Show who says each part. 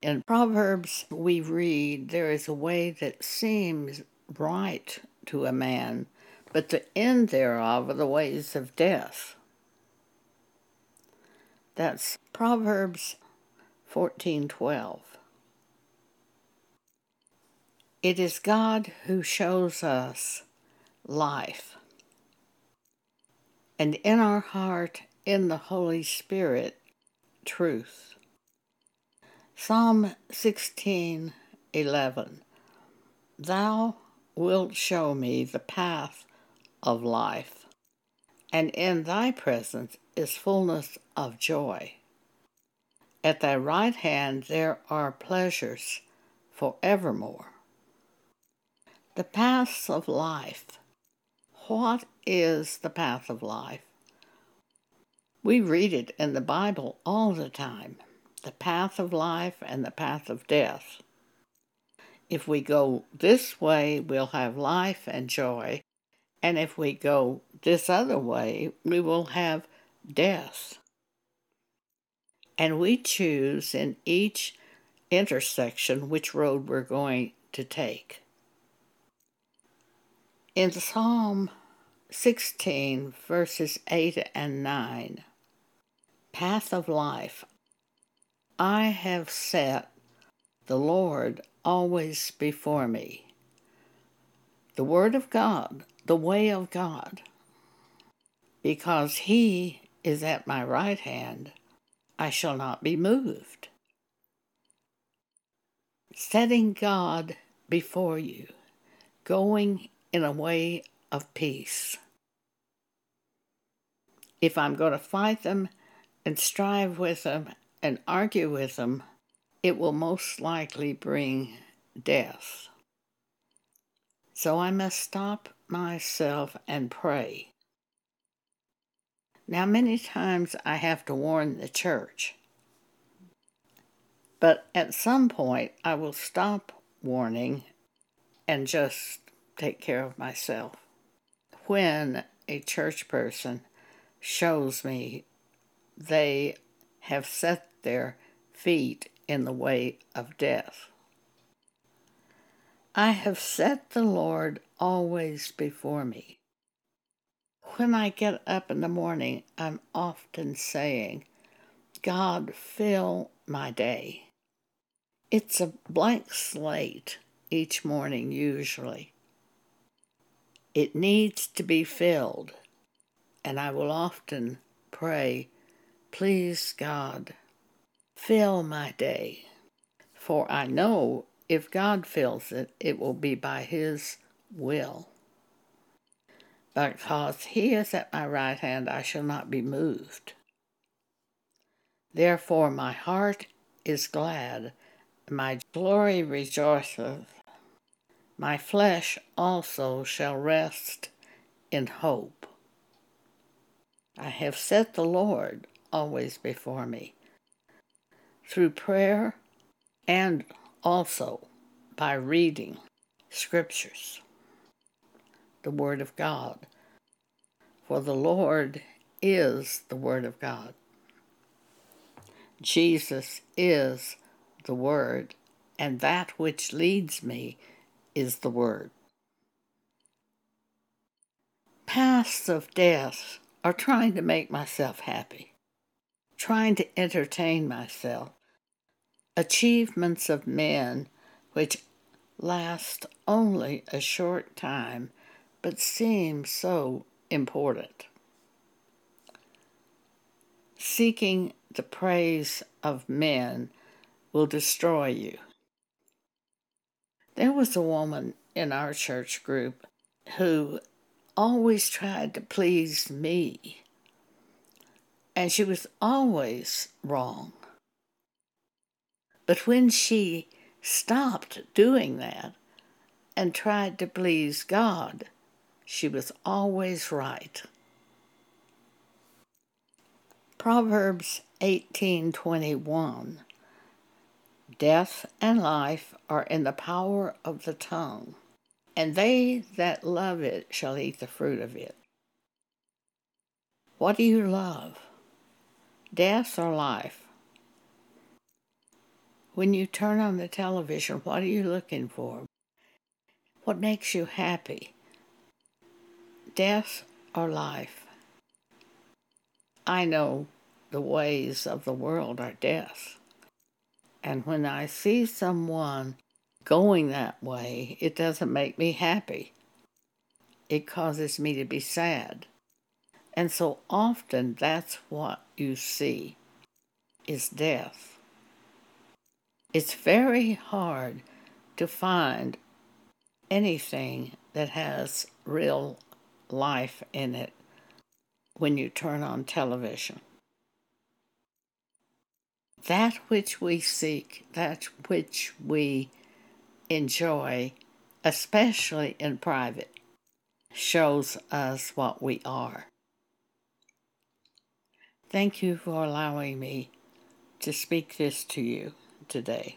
Speaker 1: In Proverbs, we read, There is a way that seems right to a man, but the end thereof are the ways of death. That's Proverbs 14:12. It is God who shows us life. And in our heart, in the Holy Spirit, truth. Psalm 16:11 Thou wilt show me the path of life, and in thy presence is fullness of joy. At thy right hand there are pleasures forevermore. The paths of life. What is the path of life? We read it in the Bible all the time the path of life and the path of death. If we go this way, we'll have life and joy. And if we go this other way, we will have death. And we choose in each intersection which road we're going to take. In Psalm 16, verses 8 and 9, Path of Life, I have set the Lord always before me. The Word of God, the way of God. Because He is at my right hand, I shall not be moved. Setting God before you, going in a way of peace. If I'm going to fight them and strive with them and argue with them, it will most likely bring death. So I must stop myself and pray. Now, many times I have to warn the church, but at some point I will stop warning and just take care of myself. When a church person shows me they have set their feet in the way of death. I have set the Lord always before me. When I get up in the morning, I'm often saying, God, fill my day. It's a blank slate each morning, usually. It needs to be filled, and I will often pray, Please, God, fill my day. For I know if God fills it, it will be by His will. Because He is at my right hand, I shall not be moved. Therefore, my heart is glad, my glory rejoiceth. My flesh also shall rest in hope. I have set the Lord always before me. Through prayer and also by reading scriptures, the Word of God. For the Lord is the Word of God. Jesus is the Word, and that which leads me is the Word. Paths of death are trying to make myself happy, trying to entertain myself, achievements of men which last only a short time but seem so important. Seeking the praise of men will destroy you. There was a woman in our church group who always tried to please me, and she was always wrong. But when she stopped doing that and tried to please God, she was always right. Proverbs 18:21 Death and life are in the power of the tongue, and they that love it shall eat the fruit of it. What do you love? Death or life? When you turn on the television, what are you looking for? What makes you happy? Death or life? I know the ways of the world are death. And when I see someone going that way, it doesn't make me happy. It causes me to be sad. And so often that's what you see is death. It's very hard to find anything that has real life in it when you turn on television. That which we seek, that which we enjoy, especially in private, shows us what we are. Thank you for allowing me to speak this to you today.